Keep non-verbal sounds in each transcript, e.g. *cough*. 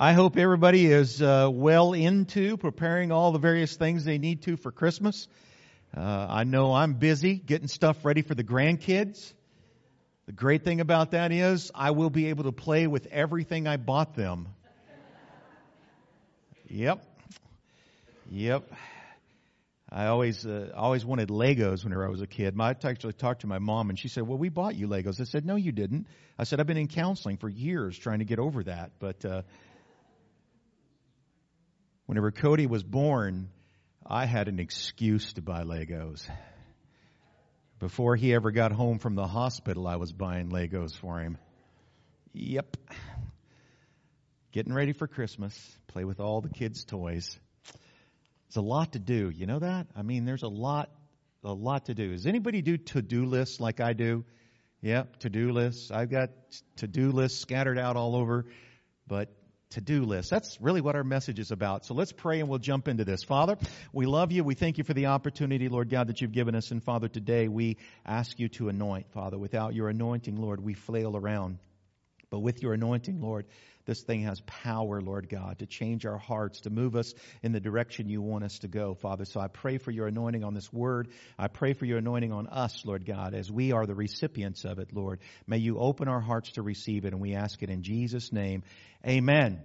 I hope everybody is uh, well into preparing all the various things they need to for Christmas. Uh, I know I'm busy getting stuff ready for the grandkids. The great thing about that is I will be able to play with everything I bought them. Yep. Yep. I always uh, always wanted Legos whenever I was a kid. My, I actually talked to my mom, and she said, "Well, we bought you Legos." I said, "No, you didn't." I said, "I've been in counseling for years trying to get over that." But uh, whenever Cody was born, I had an excuse to buy Legos. Before he ever got home from the hospital, I was buying Legos for him. Yep. Getting ready for Christmas, play with all the kids' toys. It's a lot to do. You know that? I mean, there's a lot, a lot to do. Does anybody do to-do lists like I do? Yep, to-do lists. I've got to-do lists scattered out all over, but to do list. That's really what our message is about. So let's pray and we'll jump into this. Father, we love you. We thank you for the opportunity, Lord God, that you've given us. And Father, today we ask you to anoint, Father. Without your anointing, Lord, we flail around. But with your anointing, Lord, this thing has power, Lord God, to change our hearts, to move us in the direction you want us to go, Father. So I pray for your anointing on this word. I pray for your anointing on us, Lord God, as we are the recipients of it, Lord. May you open our hearts to receive it, and we ask it in Jesus' name. Amen.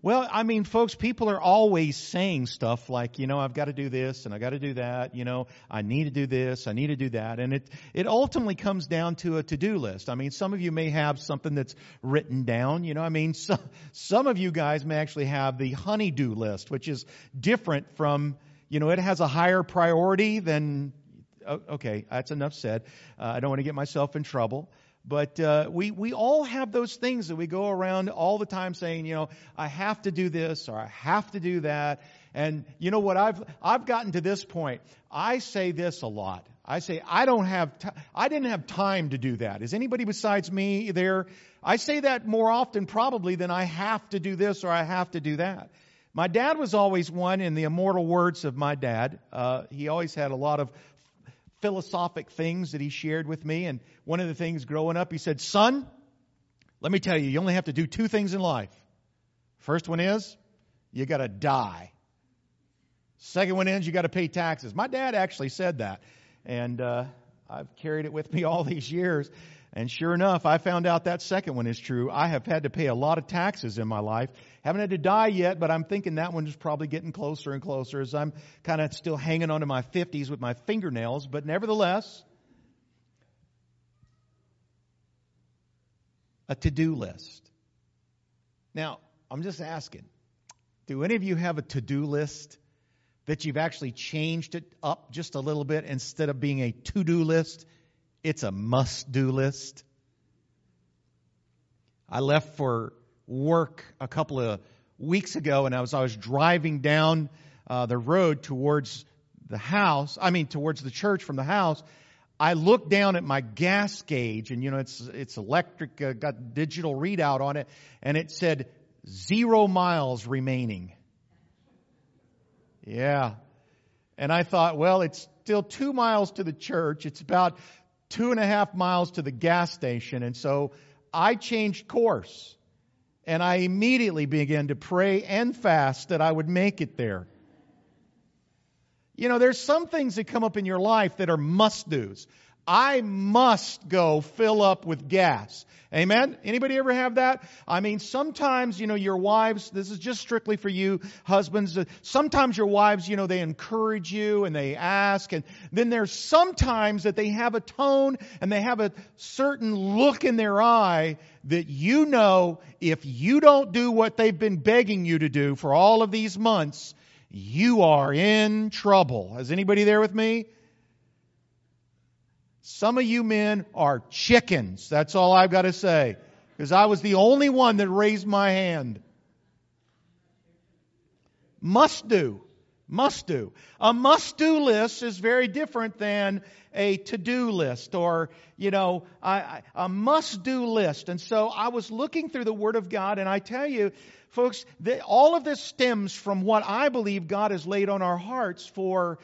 Well, I mean, folks, people are always saying stuff like, you know, I've got to do this and I've got to do that. You know, I need to do this. I need to do that. And it, it ultimately comes down to a to-do list. I mean, some of you may have something that's written down. You know, I mean, some, some of you guys may actually have the honey-do list, which is different from, you know, it has a higher priority than, okay, that's enough said. Uh, I don't want to get myself in trouble. But uh, we we all have those things that we go around all the time saying, you know, I have to do this or I have to do that. And you know what? I've I've gotten to this point. I say this a lot. I say I don't have t- I didn't have time to do that. Is anybody besides me there? I say that more often probably than I have to do this or I have to do that. My dad was always one, in the immortal words of my dad, uh, he always had a lot of philosophic things that he shared with me. And one of the things growing up, he said, Son, let me tell you, you only have to do two things in life. First one is, you got to die. Second one is, you got to pay taxes. My dad actually said that. And uh, I've carried it with me *laughs* all these years. And sure enough, I found out that second one is true. I have had to pay a lot of taxes in my life. Haven't had to die yet, but I'm thinking that one is probably getting closer and closer as I'm kind of still hanging on to my 50s with my fingernails. But nevertheless, a to-do list. Now, I'm just asking, do any of you have a to-do list that you've actually changed it up just a little bit instead of being a to-do list? It's a must do list. I left for work a couple of weeks ago and I was, I was driving down uh, the road towards the house, I mean, towards the church from the house. I looked down at my gas gauge and, you know, it's, it's electric, uh, got digital readout on it and it said zero miles remaining. Yeah. And I thought, well, it's still two miles to the church. It's about two and a half miles to the gas station. And so I changed course. And I immediately began to pray and fast that I would make it there. You know, there's some things that come up in your life that are must do's. I must go fill up with gas. Amen? Anybody ever have that? I mean, sometimes, you know, your wives, this is just strictly for you husbands, uh, sometimes your wives, you know, they encourage you and they ask, and then there's sometimes that they have a tone and they have a certain look in their eye that you know if you don't do what they've been begging you to do for all of these months, you are in trouble. Is anybody there with me? Some of you men are chickens. That's all I've got to say. Because I was the only one that raised my hand. Must do. Must do. A must do list is very different than a to do list or, you know, a, a must do list. And so I was looking through the Word of God and I tell you, folks, that all of this stems from what I believe God has laid on our hearts for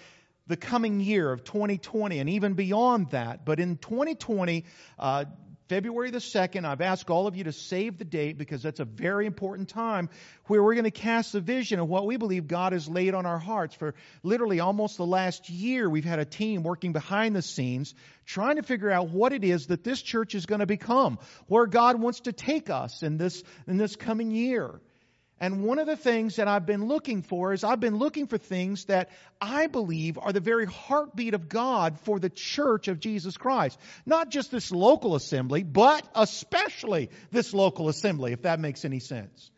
the coming year of 2020 and even beyond that. But in 2020, uh, February the 2nd. I've asked all of you to save the date because that's a very important time where we're going to cast the vision of what we believe God has laid on our hearts. For literally almost the last year, we've had a team working behind the scenes trying to figure out what it is that this church is going to become, where God wants to take us in this, in this coming year. And one of the things that I've been looking for is I've been looking for things that I believe are the very heartbeat of God for the church of Jesus Christ. Not just this local assembly, but especially this local assembly, if that makes any sense.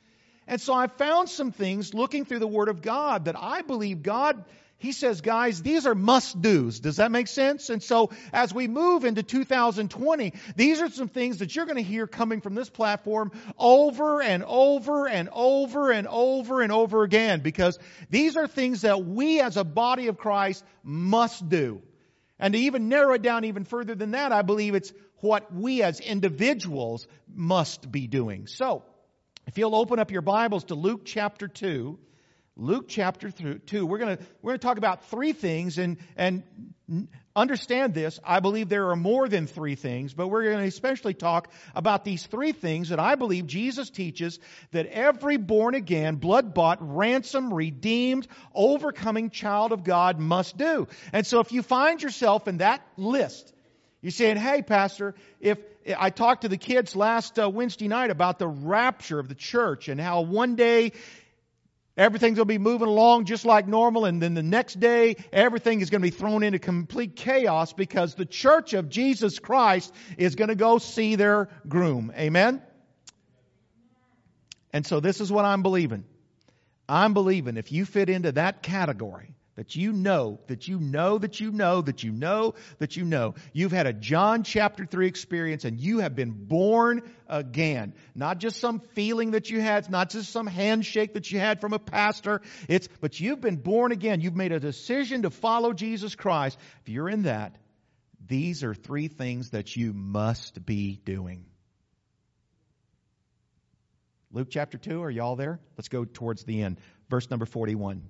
And so I found some things looking through the Word of God that I believe God he says, guys, these are must do's. Does that make sense? And so as we move into 2020, these are some things that you're going to hear coming from this platform over and over and over and over and over again because these are things that we as a body of Christ must do. And to even narrow it down even further than that, I believe it's what we as individuals must be doing. So, if you'll open up your Bibles to Luke chapter 2, Luke chapter 2. We're going we're to talk about three things and and understand this. I believe there are more than three things, but we're going to especially talk about these three things that I believe Jesus teaches that every born again, blood bought, ransom, redeemed, overcoming child of God must do. And so if you find yourself in that list, you're saying, "Hey, pastor, if I talked to the kids last uh, Wednesday night about the rapture of the church and how one day Everything's going to be moving along just like normal, and then the next day, everything is going to be thrown into complete chaos because the church of Jesus Christ is going to go see their groom. Amen? And so, this is what I'm believing. I'm believing if you fit into that category, that you know, that you know, that you know, that you know, that you know. You've had a John chapter 3 experience and you have been born again. Not just some feeling that you had, not just some handshake that you had from a pastor. It's, but you've been born again. You've made a decision to follow Jesus Christ. If you're in that, these are three things that you must be doing. Luke chapter 2, are y'all there? Let's go towards the end. Verse number 41.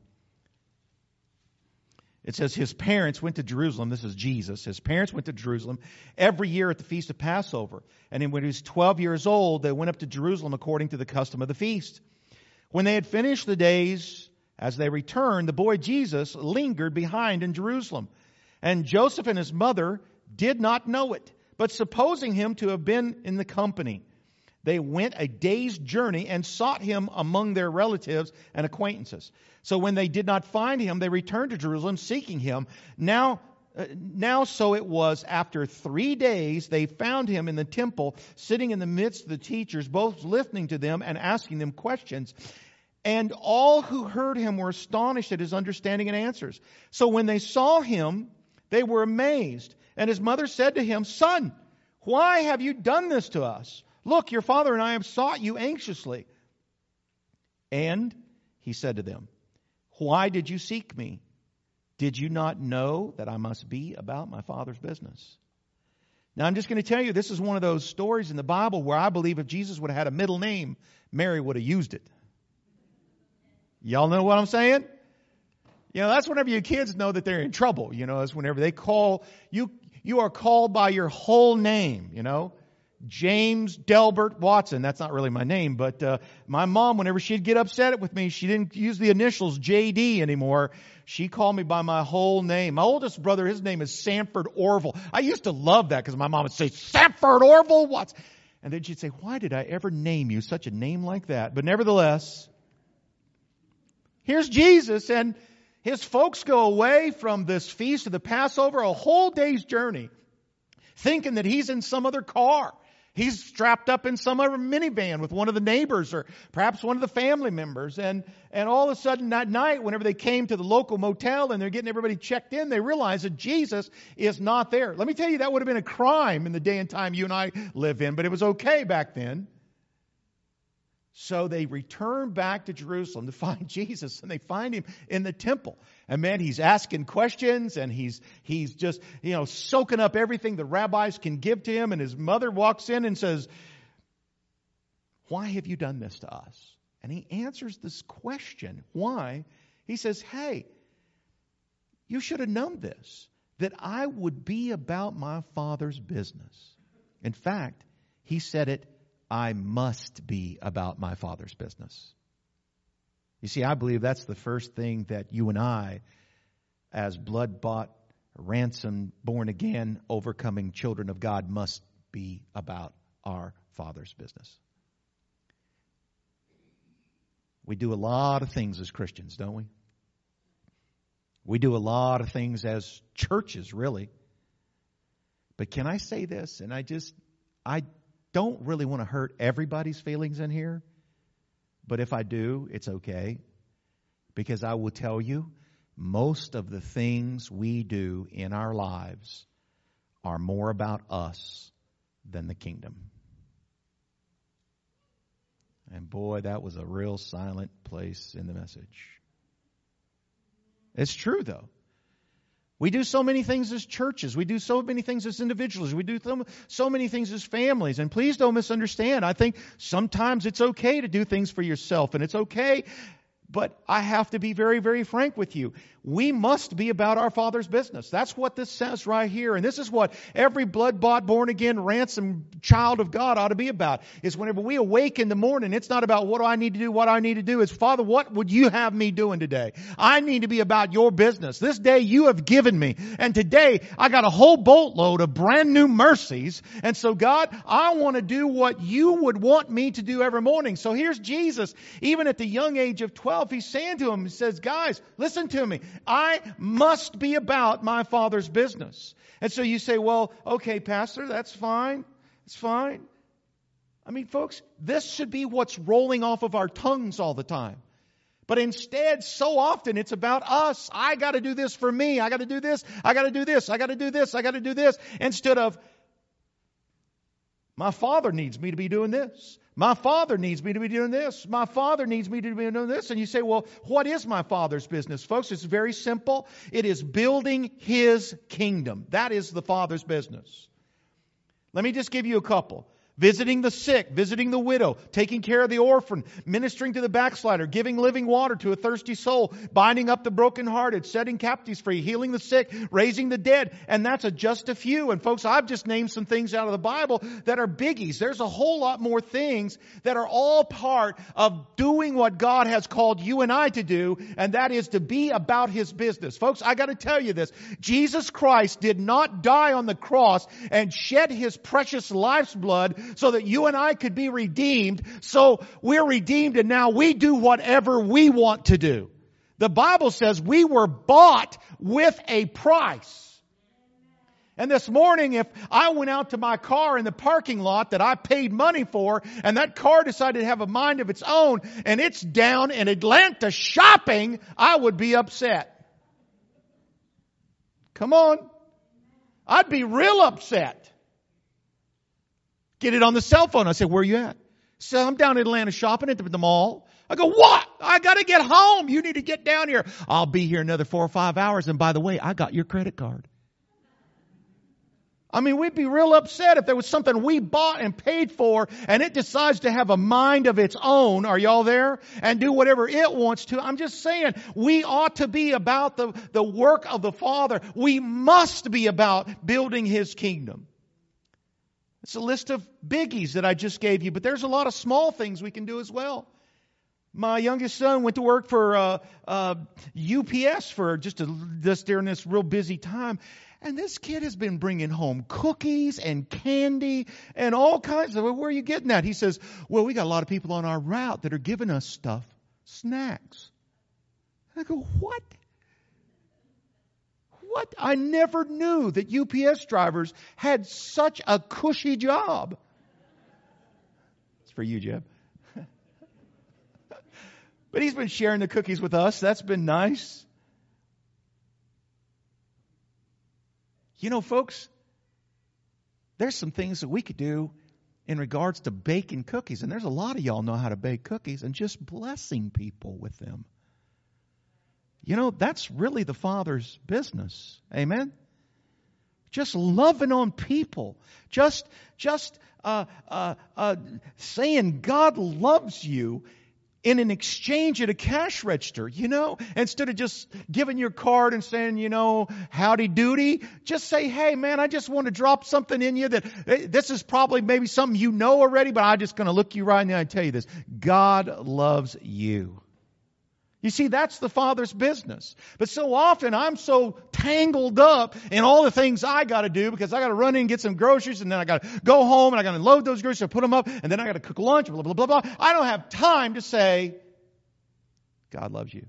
It says his parents went to Jerusalem. This is Jesus. His parents went to Jerusalem every year at the feast of Passover. And when he was 12 years old, they went up to Jerusalem according to the custom of the feast. When they had finished the days, as they returned, the boy Jesus lingered behind in Jerusalem. And Joseph and his mother did not know it, but supposing him to have been in the company, they went a day's journey and sought him among their relatives and acquaintances. So when they did not find him, they returned to Jerusalem seeking him. Now, uh, now so it was after three days they found him in the temple sitting in the midst of the teachers both listening to them and asking them questions and all who heard him were astonished at his understanding and answers so when they saw him they were amazed and his mother said to him son why have you done this to us look your father and i have sought you anxiously and he said to them why did you seek me? Did you not know that I must be about my Father's business? Now, I'm just going to tell you, this is one of those stories in the Bible where I believe if Jesus would have had a middle name, Mary would have used it. Y'all know what I'm saying? You know, that's whenever your kids know that they're in trouble. You know, it's whenever they call, you, you are called by your whole name, you know. James Delbert Watson. That's not really my name, but uh, my mom, whenever she'd get upset with me, she didn't use the initials JD anymore. She called me by my whole name. My oldest brother, his name is Sanford Orville. I used to love that because my mom would say, Sanford Orville Watson. And then she'd say, Why did I ever name you such a name like that? But nevertheless, here's Jesus, and his folks go away from this feast of the Passover, a whole day's journey, thinking that he's in some other car He's strapped up in some other minivan with one of the neighbors or perhaps one of the family members. And, and all of a sudden that night, whenever they came to the local motel and they're getting everybody checked in, they realize that Jesus is not there. Let me tell you, that would have been a crime in the day and time you and I live in, but it was okay back then. So they return back to Jerusalem to find *laughs* Jesus and they find him in the temple. And man, he's asking questions and he's, he's just, you know, soaking up everything the rabbis can give to him. And his mother walks in and says, why have you done this to us? And he answers this question. Why? He says, hey, you should have known this, that I would be about my father's business. In fact, he said it, I must be about my Father's business. You see, I believe that's the first thing that you and I, as blood bought, ransomed, born again, overcoming children of God, must be about our Father's business. We do a lot of things as Christians, don't we? We do a lot of things as churches, really. But can I say this? And I just, I don't really want to hurt everybody's feelings in here. But if I do, it's okay. Because I will tell you, most of the things we do in our lives are more about us than the kingdom. And boy, that was a real silent place in the message. It's true though. We do so many things as churches. We do so many things as individuals. We do so many things as families. And please don't misunderstand. I think sometimes it's okay to do things for yourself and it's okay but I have to be very, very frank with you. We must be about our Father's business. That's what this says right here. And this is what every blood bought, born again, ransomed child of God ought to be about. Is whenever we awake in the morning, it's not about what do I need to do, what I need to do. It's Father, what would you have me doing today? I need to be about your business. This day you have given me. And today I got a whole boatload of brand new mercies. And so God, I want to do what you would want me to do every morning. So here's Jesus, even at the young age of 12, he's saying to him, he says, guys, listen to me. I must be about my father's business. And so you say, well, okay, pastor, that's fine. It's fine. I mean, folks, this should be what's rolling off of our tongues all the time. But instead, so often it's about us. I got to do this for me. I got to do this. I got to do this. I got to do this. I got to do this. Instead of, my father needs me to be doing this. My father needs me to be doing this. My father needs me to be doing this. And you say, well, what is my father's business? Folks, it's very simple. It is building his kingdom. That is the father's business. Let me just give you a couple visiting the sick, visiting the widow, taking care of the orphan, ministering to the backslider, giving living water to a thirsty soul, binding up the brokenhearted, setting captives free, healing the sick, raising the dead. And that's a, just a few. And folks, I've just named some things out of the Bible that are biggies. There's a whole lot more things that are all part of doing what God has called you and I to do, and that is to be about His business. Folks, I gotta tell you this. Jesus Christ did not die on the cross and shed His precious life's blood so that you and I could be redeemed. So we're redeemed and now we do whatever we want to do. The Bible says we were bought with a price. And this morning, if I went out to my car in the parking lot that I paid money for, and that car decided to have a mind of its own, and it's down in Atlanta shopping, I would be upset. Come on. I'd be real upset. Get it on the cell phone. I said, where are you at? So I'm down in Atlanta shopping at the mall. I go, what? I gotta get home. You need to get down here. I'll be here another four or five hours. And by the way, I got your credit card. I mean, we'd be real upset if there was something we bought and paid for and it decides to have a mind of its own. Are y'all there? And do whatever it wants to. I'm just saying, we ought to be about the, the work of the Father. We must be about building His kingdom. It's a list of biggies that I just gave you, but there's a lot of small things we can do as well. My youngest son went to work for uh, uh, UPS for just, a, just during this real busy time. And this kid has been bringing home cookies and candy and all kinds of. Where are you getting that? He says, "Well, we got a lot of people on our route that are giving us stuff, snacks." And I go, "What? What? I never knew that UPS drivers had such a cushy job. It's for you, Jeb. *laughs* but he's been sharing the cookies with us. That's been nice. You know, folks, there's some things that we could do in regards to baking cookies, and there's a lot of y'all know how to bake cookies and just blessing people with them. You know, that's really the Father's business. Amen? Just loving on people. Just, just, uh, uh, uh, saying God loves you in an exchange at a cash register, you know, instead of just giving your card and saying, you know, howdy doody, just say, hey man, I just want to drop something in you that eh, this is probably maybe something you know already, but I'm just going to look you right in the eye and tell you this. God loves you. You see, that's the Father's business. But so often I'm so tangled up in all the things I got to do because I got to run in and get some groceries and then I got to go home and I got to load those groceries and put them up and then I got to cook lunch, blah, blah, blah, blah. I don't have time to say, God loves you.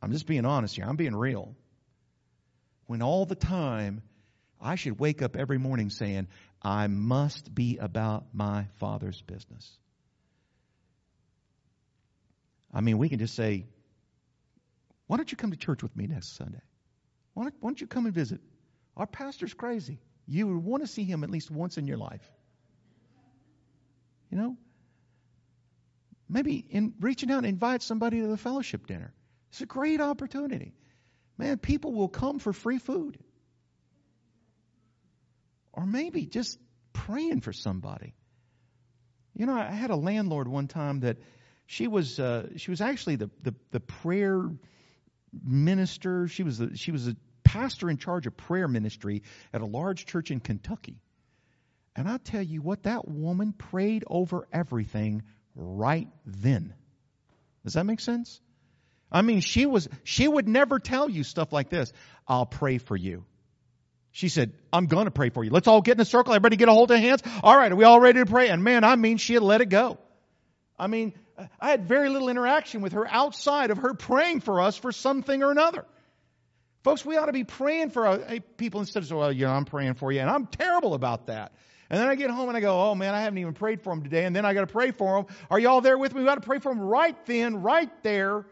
I'm just being honest here. I'm being real. When all the time I should wake up every morning saying, I must be about my Father's business. I mean, we can just say, why don't you come to church with me next Sunday? Why don't, why don't you come and visit? Our pastor's crazy. You would want to see him at least once in your life. You know? Maybe in reaching out and invite somebody to the fellowship dinner. It's a great opportunity. Man, people will come for free food. Or maybe just praying for somebody. You know, I had a landlord one time that she was uh, she was actually the, the, the prayer minister. She was a, she was a pastor in charge of prayer ministry at a large church in Kentucky. And I tell you what, that woman prayed over everything right then. Does that make sense? I mean, she was she would never tell you stuff like this. I'll pray for you. She said, I'm going to pray for you. Let's all get in a circle. Everybody get a hold of hands. All right, are we all ready to pray? And man, I mean, she had let it go. I mean, I had very little interaction with her outside of her praying for us for something or another. Folks, we ought to be praying for uh, people instead of well, you know, I'm praying for you. And I'm terrible about that. And then I get home and I go, oh man, I haven't even prayed for them today. And then I got to pray for them. Are you all there with me? We got to pray for them right then, right there.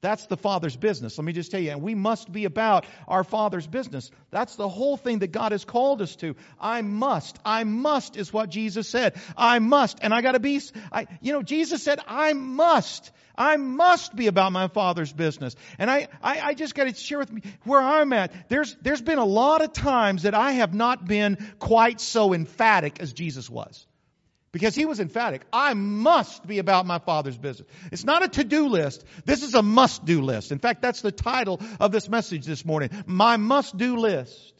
That's the Father's business. Let me just tell you, and we must be about our Father's business. That's the whole thing that God has called us to. I must. I must is what Jesus said. I must. And I gotta be, I, you know, Jesus said, I must. I must be about my Father's business. And I, I, I just gotta share with me where I'm at. There's, there's been a lot of times that I have not been quite so emphatic as Jesus was. Because he was emphatic. I must be about my father's business. It's not a to-do list. This is a must-do list. In fact, that's the title of this message this morning. My must-do list.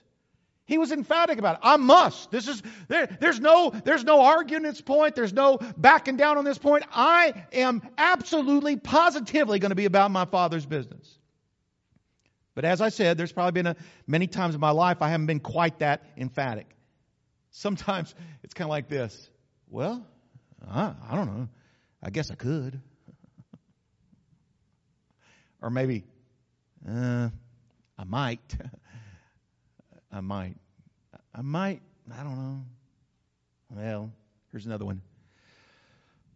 He was emphatic about it. I must. This is there, there's no there's no arguing this point. There's no backing down on this point. I am absolutely positively going to be about my father's business. But as I said, there's probably been a, many times in my life I haven't been quite that emphatic. Sometimes it's kind of like this. Well, I, I don't know. I guess I could. *laughs* or maybe, uh, I might. *laughs* I might. I might. I don't know. Well, here's another one.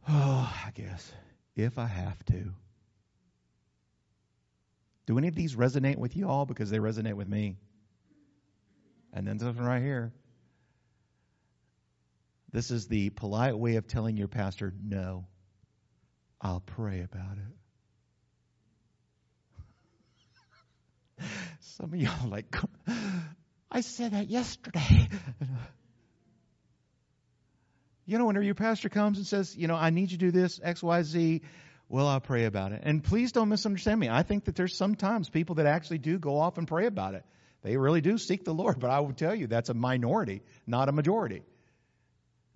Oh, *sighs* I guess. If I have to. Do any of these resonate with you all? Because they resonate with me. And then something right here. This is the polite way of telling your pastor, no, I'll pray about it. *laughs* Some of y'all like, I said that yesterday. *laughs* you know, whenever your pastor comes and says, you know, I need you to do this, X, Y, Z, well, I'll pray about it. And please don't misunderstand me. I think that there's sometimes people that actually do go off and pray about it. They really do seek the Lord, but I will tell you that's a minority, not a majority.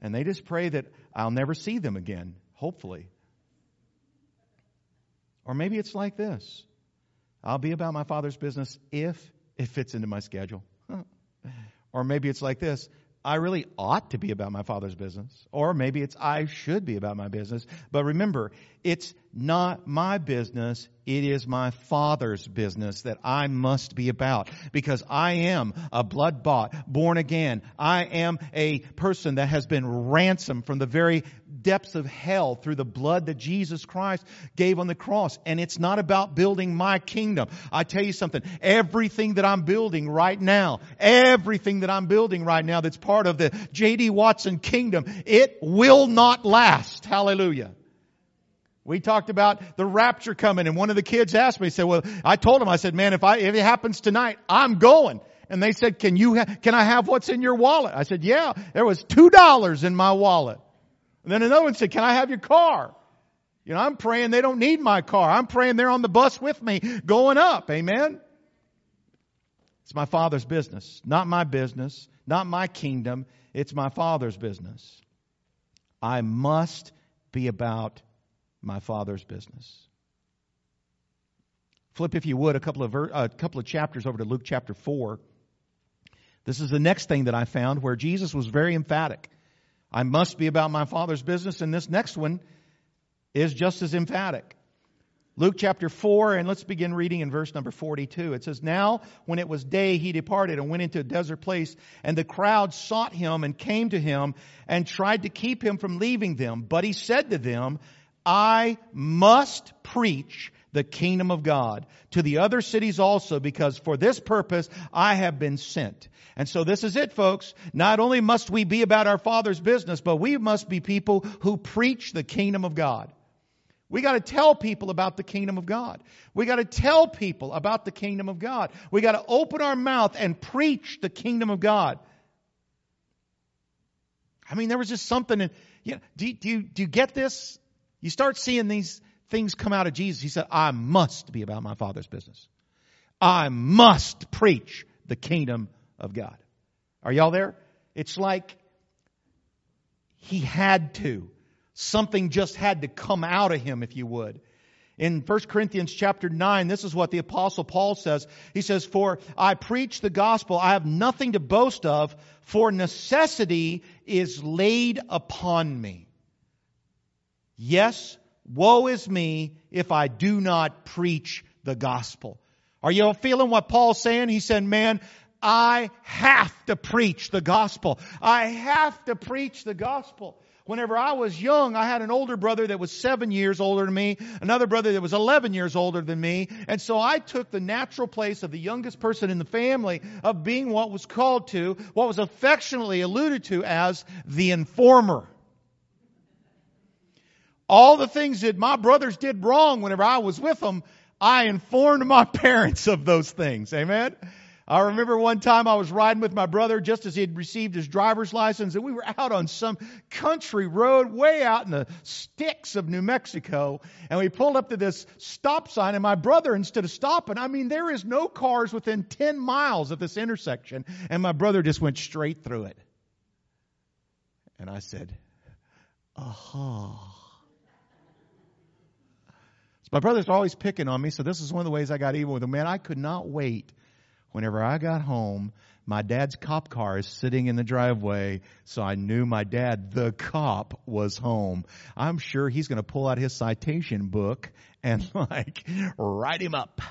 And they just pray that I'll never see them again, hopefully. Or maybe it's like this I'll be about my father's business if it fits into my schedule. *laughs* or maybe it's like this I really ought to be about my father's business. Or maybe it's I should be about my business. But remember, it's not my business. It is my father's business that I must be about because I am a blood bought, born again. I am a person that has been ransomed from the very depths of hell through the blood that Jesus Christ gave on the cross. And it's not about building my kingdom. I tell you something, everything that I'm building right now, everything that I'm building right now that's part of the J.D. Watson kingdom, it will not last. Hallelujah. We talked about the rapture coming and one of the kids asked me, he said, well, I told him, I said, man, if I, if it happens tonight, I'm going. And they said, can you, ha- can I have what's in your wallet? I said, yeah, there was two dollars in my wallet. And then another one said, Can I have your car? You know, I'm praying they don't need my car. I'm praying they're on the bus with me going up. Amen? It's my Father's business, not my business, not my kingdom. It's my Father's business. I must be about my Father's business. Flip, if you would, a couple of ver- a couple of chapters over to Luke chapter four. This is the next thing that I found where Jesus was very emphatic. I must be about my Father's business, and this next one is just as emphatic. Luke chapter 4, and let's begin reading in verse number 42. It says, Now, when it was day, he departed and went into a desert place, and the crowd sought him and came to him and tried to keep him from leaving them. But he said to them, I must preach the kingdom of God to the other cities also, because for this purpose I have been sent. And so this is it, folks. Not only must we be about our Father's business, but we must be people who preach the kingdom of God. We got to tell people about the kingdom of God. We got to tell people about the kingdom of God. We got to open our mouth and preach the kingdom of God. I mean, there was just something. In, you know, do, do, do you get this? You start seeing these things come out of Jesus. He said, I must be about my Father's business. I must preach the kingdom of God. Are y'all there? It's like he had to. Something just had to come out of him, if you would. In 1 Corinthians chapter 9, this is what the apostle Paul says. He says, For I preach the gospel, I have nothing to boast of, for necessity is laid upon me. Yes, woe is me if I do not preach the gospel. Are you feeling what Paul's saying? He said, man, I have to preach the gospel. I have to preach the gospel. Whenever I was young, I had an older brother that was seven years older than me, another brother that was 11 years older than me, and so I took the natural place of the youngest person in the family of being what was called to, what was affectionately alluded to as the informer. All the things that my brothers did wrong whenever I was with them, I informed my *laughs* parents of those things. Amen? I remember one time I was riding with my brother just as he had received his driver's license, and we were out on some country road way out in the sticks of New Mexico. And we pulled up to this stop sign, and my brother, instead of stopping, I mean, there is no cars within 10 miles of this intersection, and my brother just went straight through it. And I said, Aha. So my brother's always picking on me, so this is one of the ways I got even with him. Man, I could not wait Whenever I got home, my dad's cop car is sitting in the driveway, so I knew my dad, the cop, was home. I'm sure he's going to pull out his citation book and *laughs* like write him up.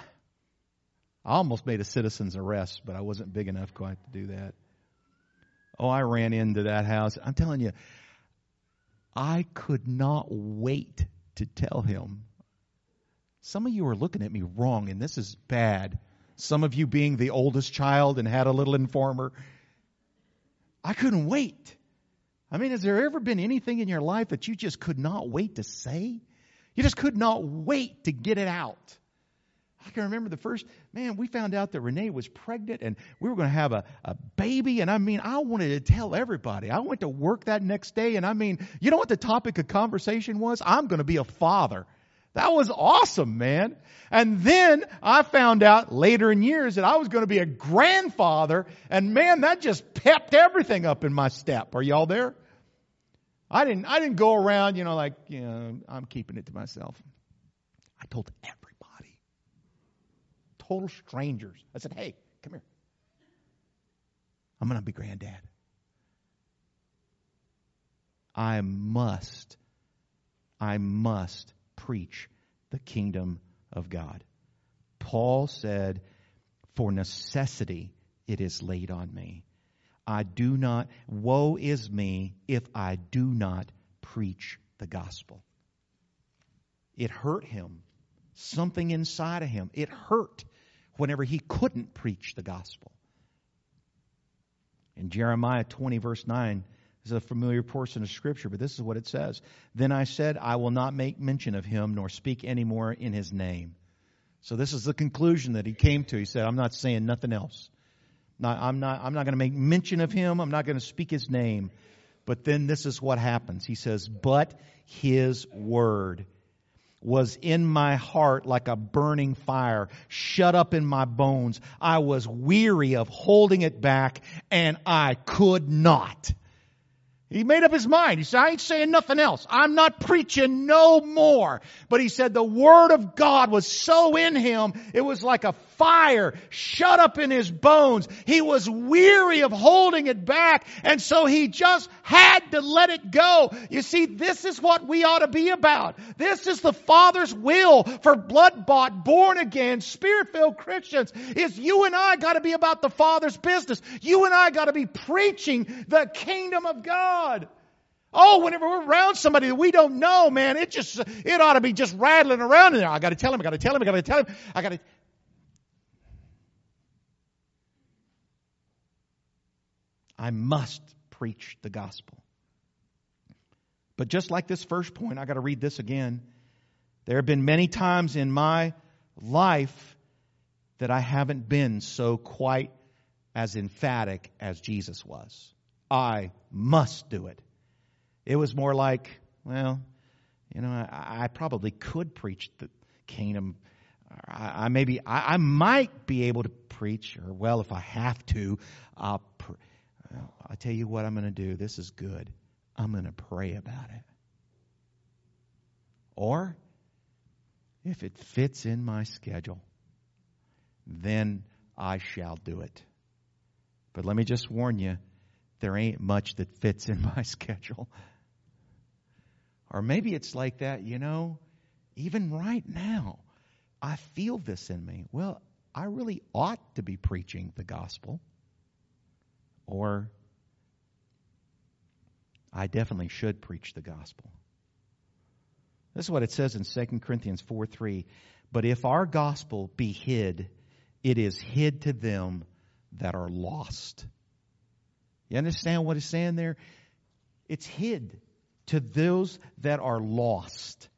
I almost made a citizen's arrest, but I wasn't big enough quite to do that. Oh, I ran into that house. I'm telling you, I could not wait to tell him. Some of you are looking at me wrong, and this is bad. Some of you being the oldest child and had a little informer. I couldn't wait. I mean, has there ever been anything in your life that you just could not wait to say? You just could not wait to get it out. I can remember the first, man, we found out that Renee was pregnant and we were going to have a, a baby. And I mean, I wanted to tell everybody. I went to work that next day and I mean, you know what the topic of conversation was? I'm going to be a father. That was awesome, man. And then I found out later in years that I was going to be a grandfather, and man, that just pepped everything up in my step. Are y'all there? I didn't, I didn't go around, you know, like, you know, I'm keeping it to myself. I told everybody. Total strangers. I said, hey, come here. I'm going to be granddad. I must, I must preach the kingdom of God. Paul said, For necessity it is laid on me. I do not, woe is me if I do not preach the gospel. It hurt him. Something inside of him. It hurt whenever he couldn't preach the gospel. In Jeremiah 20, verse 9, is a familiar portion of Scripture, but this is what it says. Then I said, I will not make mention of him nor speak any more in his name. So this is the conclusion that he came to. He said, I'm not saying nothing else. Not, I'm not, I'm not going to make mention of him. I'm not going to speak his name. But then this is what happens. He says, But his word was in my heart like a burning fire, shut up in my bones. I was weary of holding it back, and I could not. He made up his mind. He said, I ain't saying nothing else. I'm not preaching no more. But he said the word of God was so in him, it was like a fire shut up in his bones. He was weary of holding it back. And so he just had to let it go. You see, this is what we ought to be about. This is the Father's will for blood bought, born again, spirit filled Christians is you and I got to be about the Father's business. You and I got to be preaching the kingdom of God. Oh, whenever we're around somebody that we don't know, man, it just, it ought to be just rattling around in there. I gotta tell him, I gotta tell him, I gotta tell him, I gotta. I must preach the gospel. But just like this first point, I gotta read this again. There have been many times in my life that I haven't been so quite as emphatic as Jesus was. I must do it. It was more like, well, you know, I, I probably could preach the kingdom. I, I maybe I, I, might be able to preach, or well, if I have to, I'll. I tell you what, I'm going to do. This is good. I'm going to pray about it. Or, if it fits in my schedule, then I shall do it. But let me just warn you there ain't much that fits in *laughs* my schedule. Or maybe it's like that, you know, even right now, I feel this in me. Well, I really ought to be preaching the gospel. Or I definitely should preach the gospel. This is what it says in 2 Corinthians 4 3. But if our gospel be hid, it is hid to them that are lost you understand what it's saying there? It's hid to those that are lost.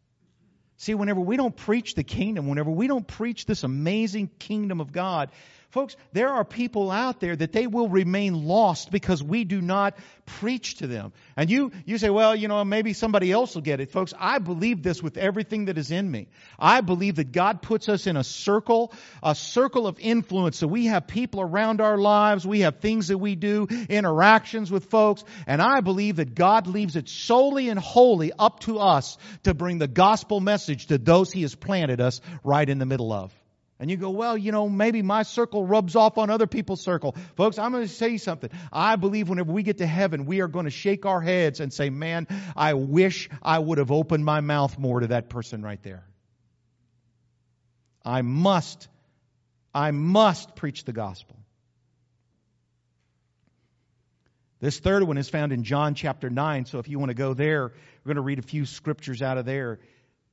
See, whenever we don't preach the kingdom, whenever we don't preach this amazing kingdom of God, Folks, there are people out there that they will remain lost because we do not preach to them. And you, you say, well, you know, maybe somebody else will get it. Folks, I believe this with everything that is in me. I believe that God puts us in a circle, a circle of influence. So we have people around our lives. We have things that we do, interactions with folks. And I believe that God leaves it solely and wholly up to us to bring the gospel message to those He has planted us right in the middle of. And you go, well, you know, maybe my circle rubs off on other people's circle. Folks, I'm going to say something. I believe whenever we get to heaven, we are going to shake our heads and say, man, I wish I would have opened my mouth more to that person right there. I must, I must preach the gospel. This third one is found in John chapter 9. So if you want to go there, we're going to read a few scriptures out of there.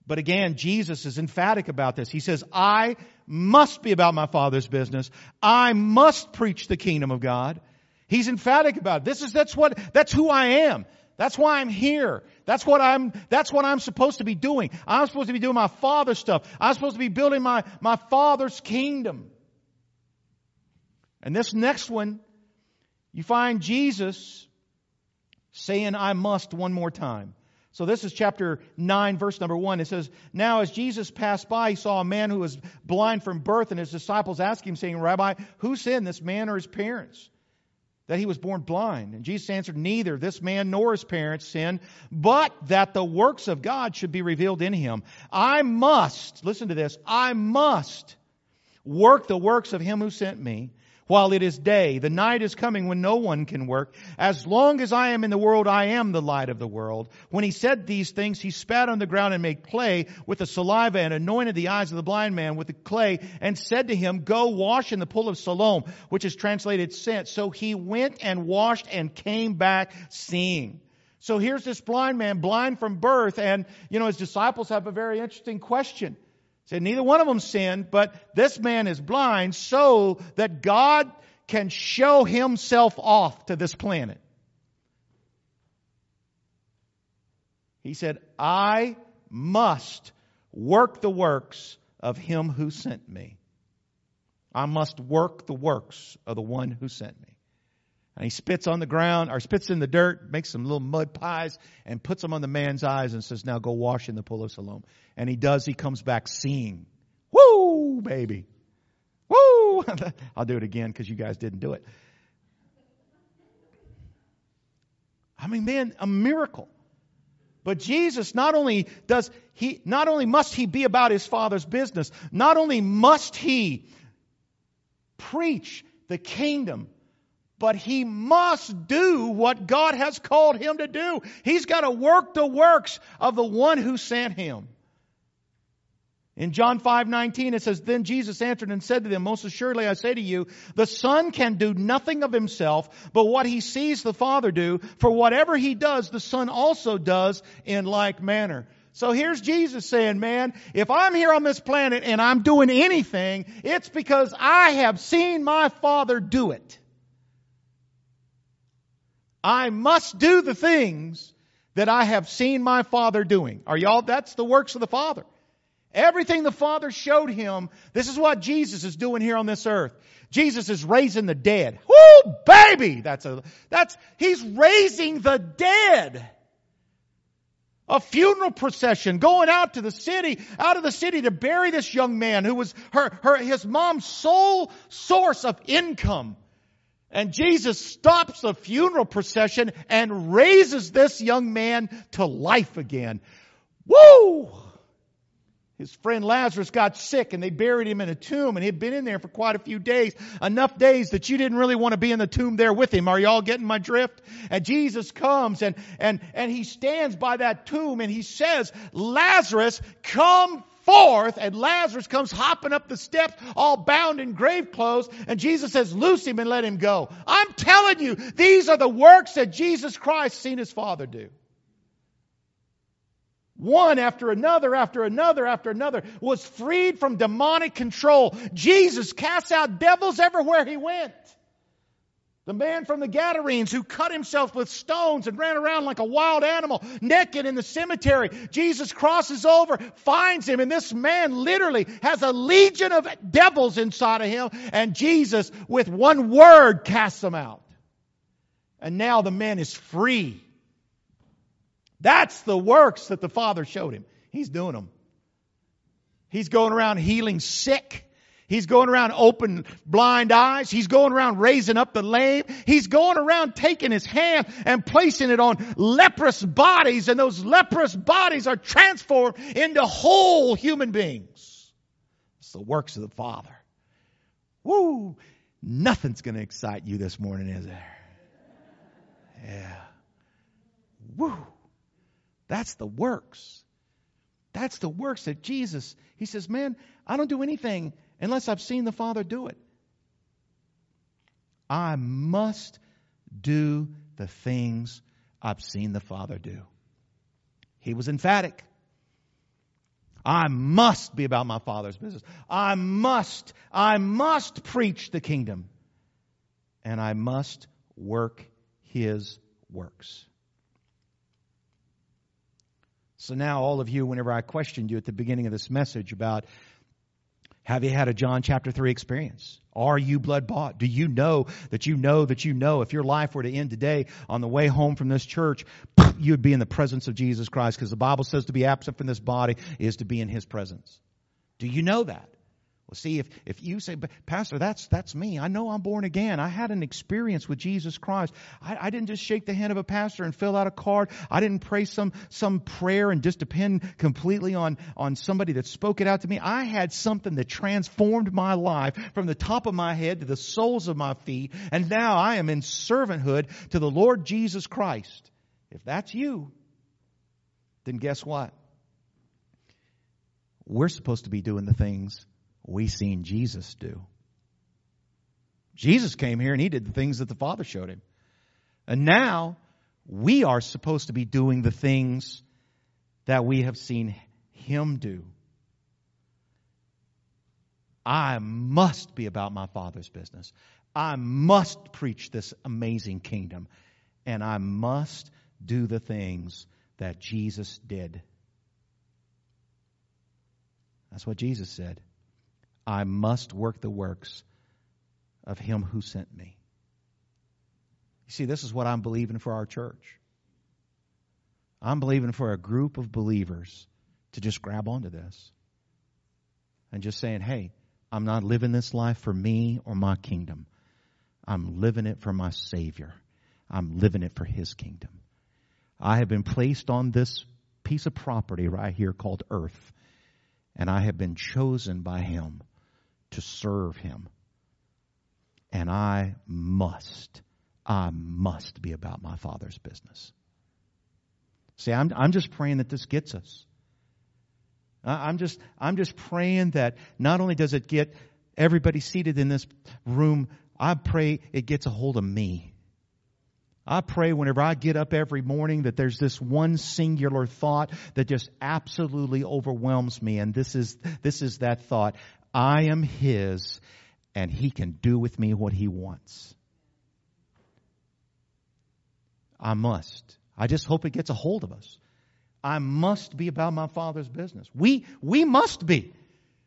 But again, Jesus is emphatic about this. He says, I must be about my Father's business. I must preach the kingdom of God. He's emphatic about it. This is, that's what, that's who I am. That's why I'm here. That's what I'm, that's what I'm supposed to be doing. I'm supposed to be doing my Father's stuff. I'm supposed to be building my, my Father's kingdom. And this next one, you find Jesus saying, I must one more time. So this is chapter 9, verse number 1. It says, Now as Jesus passed by, he saw a man who was blind from birth, and his disciples asked him, saying, Rabbi, who sinned, this man or his parents? That he was born blind. And Jesus answered, Neither this man nor his parents sinned, but that the works of God should be revealed in him. I must, listen to this, I must work the works of him who sent me while it is day. The night is coming when no one can work. As long as I am in the world, I am the light of the world. When he said these things, he spat on the ground and made clay with the saliva and anointed the eyes of the blind man with the clay and said to him, go wash in the pool of Siloam, which is translated sent. So he went and washed and came back seeing. So here's this blind man, blind from birth, and, you know, his disciples have a very interesting question. Said neither one of them sinned, but this man is blind so that God can show himself off to this planet. He said, I must work the works of him who sent me. I must work the works of the one who sent me. And he spits on the ground or spits in the dirt, makes some little mud pies and puts them on the man's eyes and says, now go wash in the pool of Siloam. And he does. He comes back seeing. Woo, baby. Woo! *laughs* I'll do it again because you guys didn't do it. I mean, man, a miracle. But Jesus not only does he, not only must he be about his father's business, not only must he preach the kingdom, but he must do what God has called him to do. He's got to work the works of the one who sent him. In John 5, 19, it says, Then Jesus answered and said to them, Most assuredly I say to you, the Son can do nothing of himself, but what he sees the Father do, for whatever he does, the Son also does in like manner. So here's Jesus saying, man, if I'm here on this planet and I'm doing anything, it's because I have seen my Father do it. I must do the things that I have seen my Father doing. Are y'all, that's the works of the Father. Everything the Father showed him, this is what Jesus is doing here on this earth. Jesus is raising the dead. Whoo, baby! That's a, that's, he's raising the dead. A funeral procession going out to the city, out of the city to bury this young man who was her, her, his mom's sole source of income. And Jesus stops the funeral procession and raises this young man to life again. Woo! His friend Lazarus got sick and they buried him in a tomb and he'd been in there for quite a few days. Enough days that you didn't really want to be in the tomb there with him. Are y'all getting my drift? And Jesus comes and, and, and he stands by that tomb and he says, Lazarus, come forth. And Lazarus comes hopping up the steps, all bound in grave clothes. And Jesus says, loose him and let him go. I'm telling you, these are the works that Jesus Christ seen his Father do. One after another, after another, after another, was freed from demonic control. Jesus cast out devils everywhere he went. The man from the Gadarenes who cut himself with stones and ran around like a wild animal, naked in the cemetery. Jesus crosses over, finds him, and this man literally has a legion of devils inside of him, and Jesus, with one word, casts them out. And now the man is free. That's the works that the Father showed him. He's doing them. He's going around healing sick. He's going around open blind eyes. He's going around raising up the lame. He's going around taking his hand and placing it on leprous bodies and those leprous bodies are transformed into whole human beings. It's the works of the Father. Woo! Nothing's going to excite you this morning, is there? Yeah. Woo! That's the works. That's the works that Jesus, he says, man, I don't do anything unless I've seen the Father do it. I must do the things I've seen the Father do. He was emphatic. I must be about my Father's business. I must, I must preach the kingdom. And I must work His works. So now all of you, whenever I questioned you at the beginning of this message about have you had a John chapter 3 experience? Are you blood bought? Do you know that you know that you know if your life were to end today on the way home from this church, *clears throat* you'd be in the presence of Jesus Christ because the Bible says to be absent from this body is to be in His presence. Do you know that? Well, see, if, if you say, Pastor, that's, that's me. I know I'm born again. I had an experience with Jesus Christ. I, I didn't just shake the hand of a pastor and fill out a card. I didn't pray some, some prayer and just depend completely on, on somebody that spoke it out to me. I had something that transformed my life from the top of my head to the soles of my feet. And now I am in servanthood to the Lord Jesus Christ. If that's you, then guess what? We're supposed to be doing the things we seen Jesus do. Jesus came here and he did the things that the Father showed him. And now we are supposed to be doing the things that we have seen him do. I must be about my Father's business. I must preach this amazing kingdom. And I must do the things that Jesus did. That's what Jesus said. I must work the works of him who sent me. You see, this is what I'm believing for our church. I'm believing for a group of believers to just grab onto this and just saying, hey, I'm not living this life for me or my kingdom. I'm living it for my Savior. I'm living it for His kingdom. I have been placed on this piece of property right here called earth, and I have been chosen by Him to serve Him. And I must, I must be about my Father's business. See, I'm, I'm just praying that this gets us. I'm just, I'm just praying that not only does it get everybody seated in this room, I pray it gets a hold of me. I pray whenever I get up every morning that there's this one singular thought that just absolutely overwhelms me. And this is, this is that thought. I am His and He can do with me what He wants. I must. I just hope it gets a hold of us. I must be about my Father's business. We, we must be.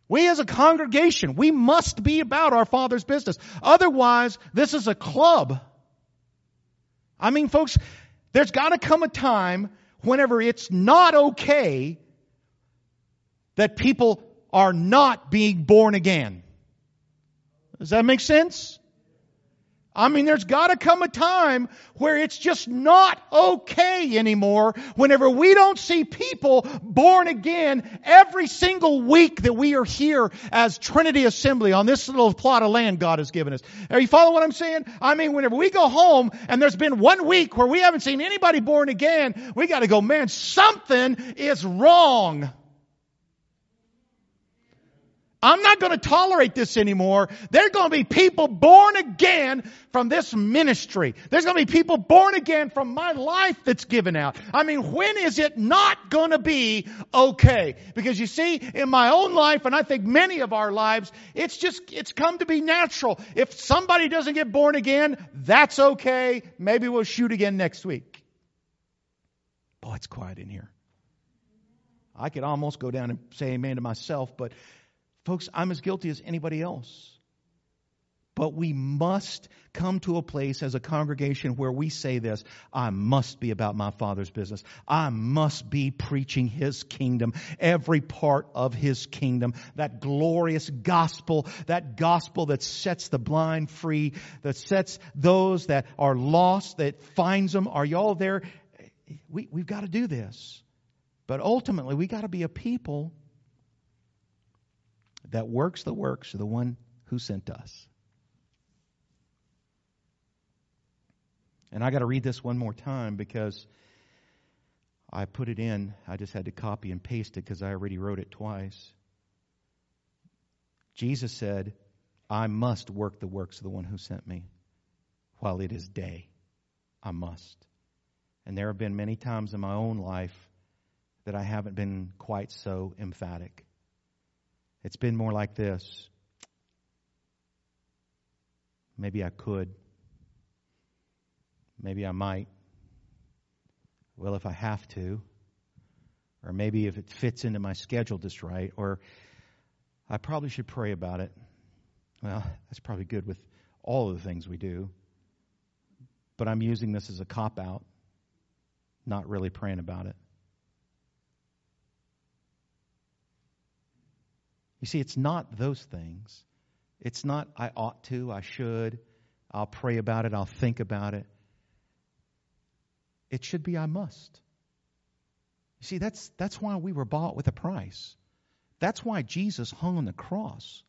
We as a congregation, we must be about our Father's business. Otherwise, this is a club. I mean, folks, there's got to come a time whenever it's not okay that people are not being born again. Does that make sense? I mean, there's got to come a time where it's just not okay anymore whenever we don't see people born again every single week that we are here as Trinity Assembly on this little plot of land God has given us. Are you following what I'm saying? I mean, whenever we go home and there's been one week where we haven't seen anybody born again, we got to go, man, something is wrong. I'm not going to tolerate this anymore. There's going to be people born again from this ministry. There's going to be people born again from my life that's given out. I mean, when is it not going to be okay? Because you see, in my own life, and I think many of our lives, it's just, it's come to be natural. If somebody doesn't get born again, that's okay. Maybe we'll shoot again next week. Boy, it's quiet in here. I could almost go down and say amen to myself, but Folks, I'm as guilty as anybody else. But we must come to a place as a congregation where we say this I must be about my Father's business. I must be preaching His kingdom, every part of His kingdom, that glorious gospel, that gospel that sets the blind free, that sets those that are lost, that finds them. Are y'all there? We, we've got to do this. But ultimately, we got to be a people that works the works of the one who sent us. And I got to read this one more time because I put it in. I just had to copy and paste it because I already wrote it twice. Jesus said, I must work the works of the one who sent me while it is day. I must. And there have been many times in my own life that I haven't been quite so emphatic. It's been more like this. Maybe I could. Maybe I might. Well, if I have to. Or maybe if it fits into my schedule just right. Or I probably should pray about it. Well, that's probably good with all of the things we do. But I'm using this as a cop out, not really praying about it. You see, it's not those things. It's not, I ought to, I should, I'll pray about it, I'll think about it. It should be, I must. You see, that's, that's why we were bought with a price. That's why Jesus hung on the cross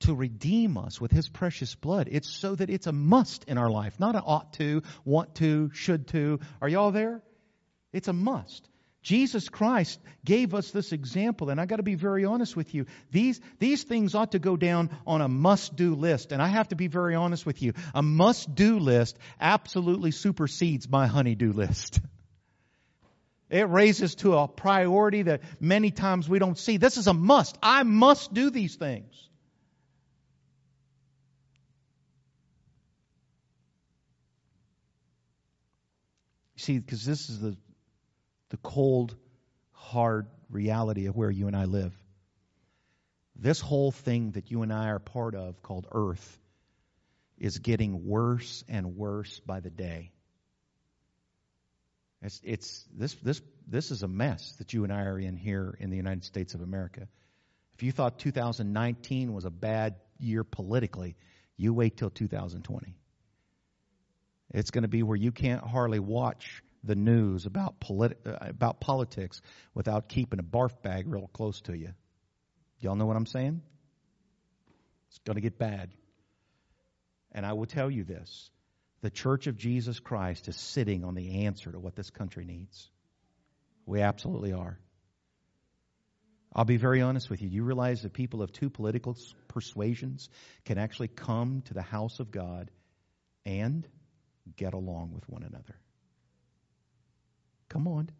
to redeem us with his precious blood. It's so that it's a must in our life, not an ought to, want to, should to. Are y'all there? It's a must. Jesus Christ gave us this example, and I got to be very honest with you. These, these things ought to go down on a must do list, and I have to be very honest with you. A must do list absolutely supersedes my honey do list. *laughs* It raises to a priority that many times we don't see. This is a must. I must do these things. See, because this is the the cold, hard reality of where you and I live. This whole thing that you and I are part of, called earth, is getting worse and worse by the day. It's, it's this this this is a mess that you and I are in here in the United States of America. If you thought 2019 was a bad year politically, you wait till 2020. It's going to be where you can't hardly watch the news about politi- uh, about politics without keeping a barf bag real close to you. Y'all know what I'm saying? It's going to get bad. And I will tell you this the Church of Jesus Christ is sitting on the answer to what this country needs. We absolutely are. I'll be very honest with you. You realize that people of two political persuasions can actually come to the house of God and get along with one another. Come on.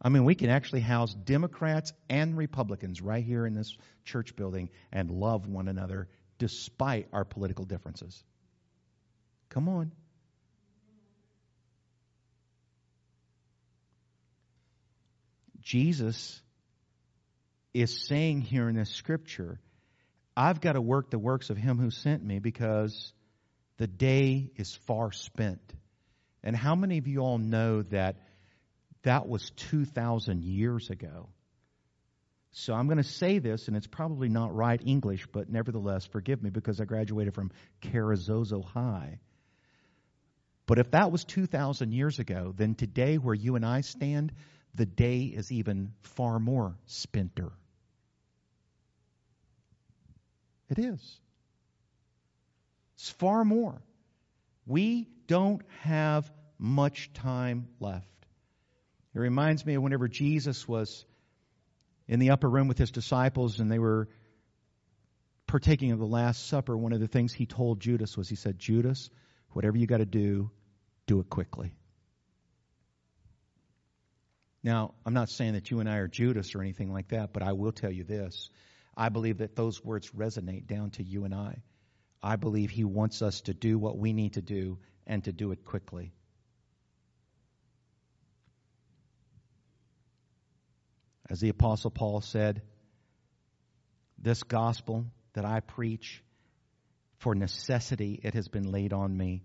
I mean, we can actually house Democrats and Republicans right here in this church building and love one another despite our political differences. Come on. Jesus is saying here in this scripture, I've got to work the works of him who sent me because the day is far spent. And how many of you all know that that was 2,000 years ago? So I'm going to say this, and it's probably not right English, but nevertheless, forgive me because I graduated from Carrizozo High. But if that was 2,000 years ago, then today, where you and I stand, the day is even far more spinter. It is. It's far more. We don't have much time left. It reminds me of whenever Jesus was in the upper room with his disciples and they were partaking of the Last Supper. One of the things he told Judas was, He said, Judas, whatever you got to do, do it quickly. Now, I'm not saying that you and I are Judas or anything like that, but I will tell you this. I believe that those words resonate down to you and I. I believe he wants us to do what we need to do and to do it quickly. As the Apostle Paul said, this gospel that I preach, for necessity, it has been laid on me.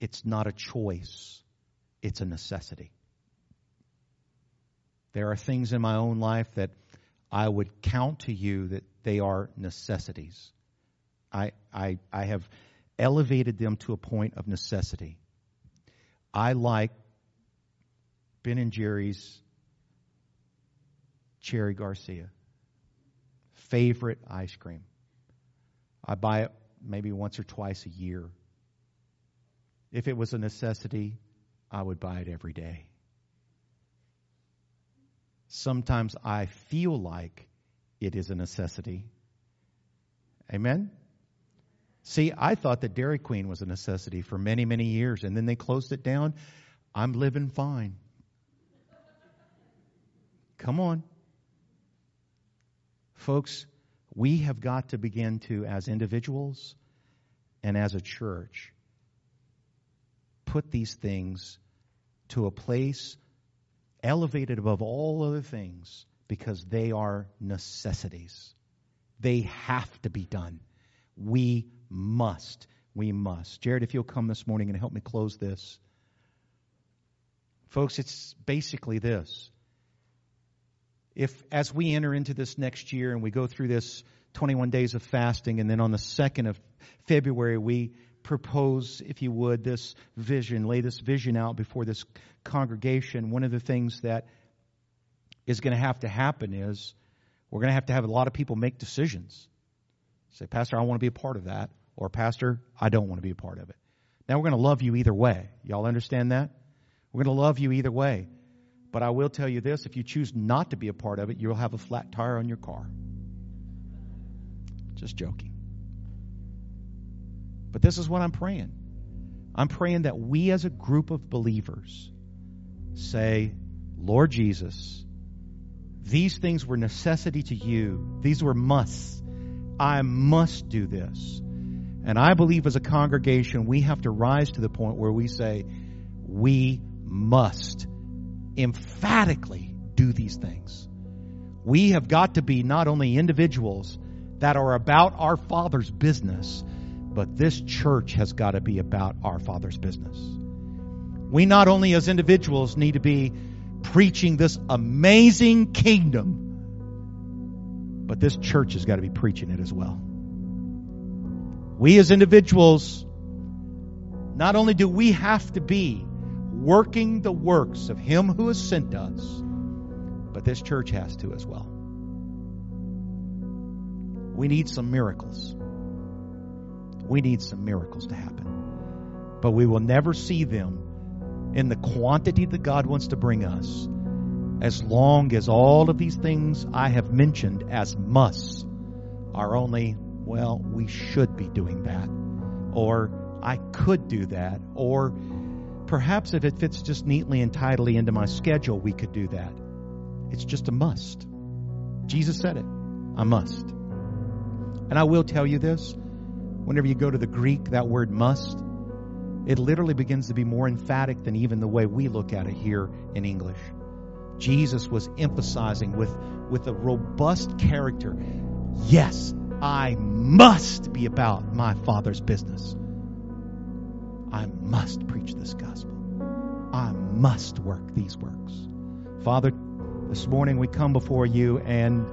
It's not a choice, it's a necessity. There are things in my own life that I would count to you that they are necessities. I, I, I have elevated them to a point of necessity. I like Ben and Jerry's Cherry Garcia. Favorite ice cream. I buy it maybe once or twice a year. If it was a necessity, I would buy it every day. Sometimes I feel like it is a necessity. Amen? See, I thought that Dairy Queen was a necessity for many, many years, and then they closed it down. I'm living fine. Come on. Folks, we have got to begin to, as individuals and as a church, put these things to a place elevated above all other things because they are necessities. They have to be done. We must. We must. Jared, if you'll come this morning and help me close this. Folks, it's basically this. If, as we enter into this next year and we go through this 21 days of fasting, and then on the 2nd of February, we propose, if you would, this vision, lay this vision out before this congregation, one of the things that is going to have to happen is we're going to have to have a lot of people make decisions. Say, Pastor, I want to be a part of that. Or, Pastor, I don't want to be a part of it. Now, we're going to love you either way. Y'all understand that? We're going to love you either way. But I will tell you this if you choose not to be a part of it, you'll have a flat tire on your car. Just joking. But this is what I'm praying. I'm praying that we as a group of believers say, Lord Jesus, these things were necessity to you. These were musts. I must do this. And I believe as a congregation, we have to rise to the point where we say, we must emphatically do these things. We have got to be not only individuals that are about our Father's business, But this church has got to be about our Father's business. We not only as individuals need to be preaching this amazing kingdom, but this church has got to be preaching it as well. We as individuals, not only do we have to be working the works of Him who has sent us, but this church has to as well. We need some miracles. We need some miracles to happen. But we will never see them in the quantity that God wants to bring us as long as all of these things I have mentioned as musts are only, well, we should be doing that. Or I could do that. Or perhaps if it fits just neatly and tidily into my schedule, we could do that. It's just a must. Jesus said it. I must. And I will tell you this whenever you go to the Greek, that word must, it literally begins to be more emphatic than even the way we look at it here in English. Jesus was emphasizing with, with a robust character yes, I must be about my Father's business. I must preach this gospel. I must work these works. Father, this morning we come before you, and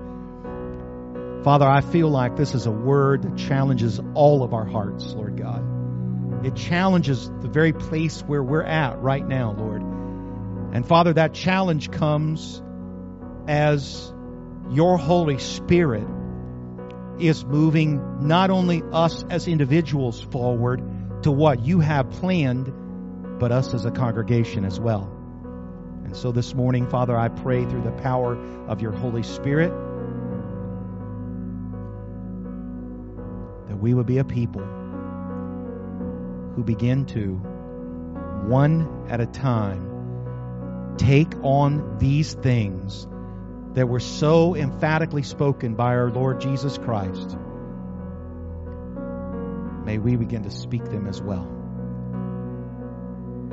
Father, I feel like this is a word that challenges all of our hearts, Lord God. It challenges the very place where we're at right now, Lord. And Father, that challenge comes as your Holy Spirit is moving not only us as individuals forward to what you have planned, but us as a congregation as well. And so this morning, Father, I pray through the power of your Holy Spirit that we would be a people who begin to, one at a time, take on these things that were so emphatically spoken by our Lord Jesus Christ, may we begin to speak them as well.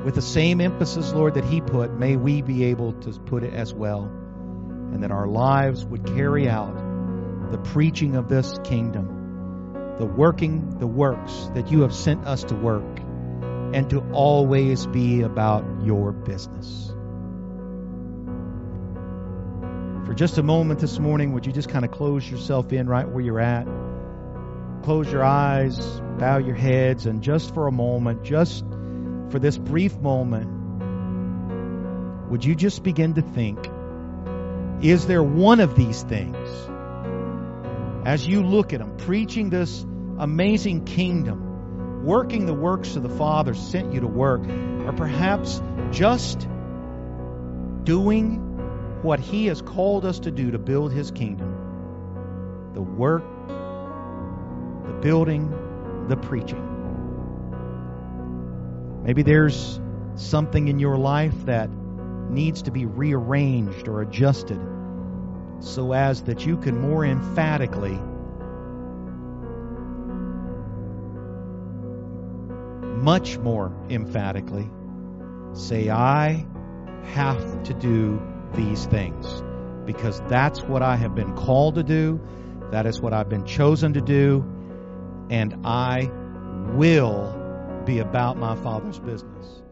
With the same emphasis, Lord, that He put, may we be able to put it as well, and that our lives would carry out the preaching of this kingdom, the working the works that you have sent us to work, and to always be about your business. For just a moment this morning, would you just kind of close yourself in right where you're at? Close your eyes, bow your heads, and just for a moment, just for this brief moment, would you just begin to think is there one of these things as you look at them, preaching this amazing kingdom, working the works of the Father sent you to work, or perhaps just doing what He has called us to do to build His kingdom? The work, building, the preaching. Maybe there's something in your life that needs to be rearranged or adjusted so as that you can more emphatically much more emphatically say I have to do these things because that's what I have been called to do. That is what I've been chosen to do. And I will be about my Father's business.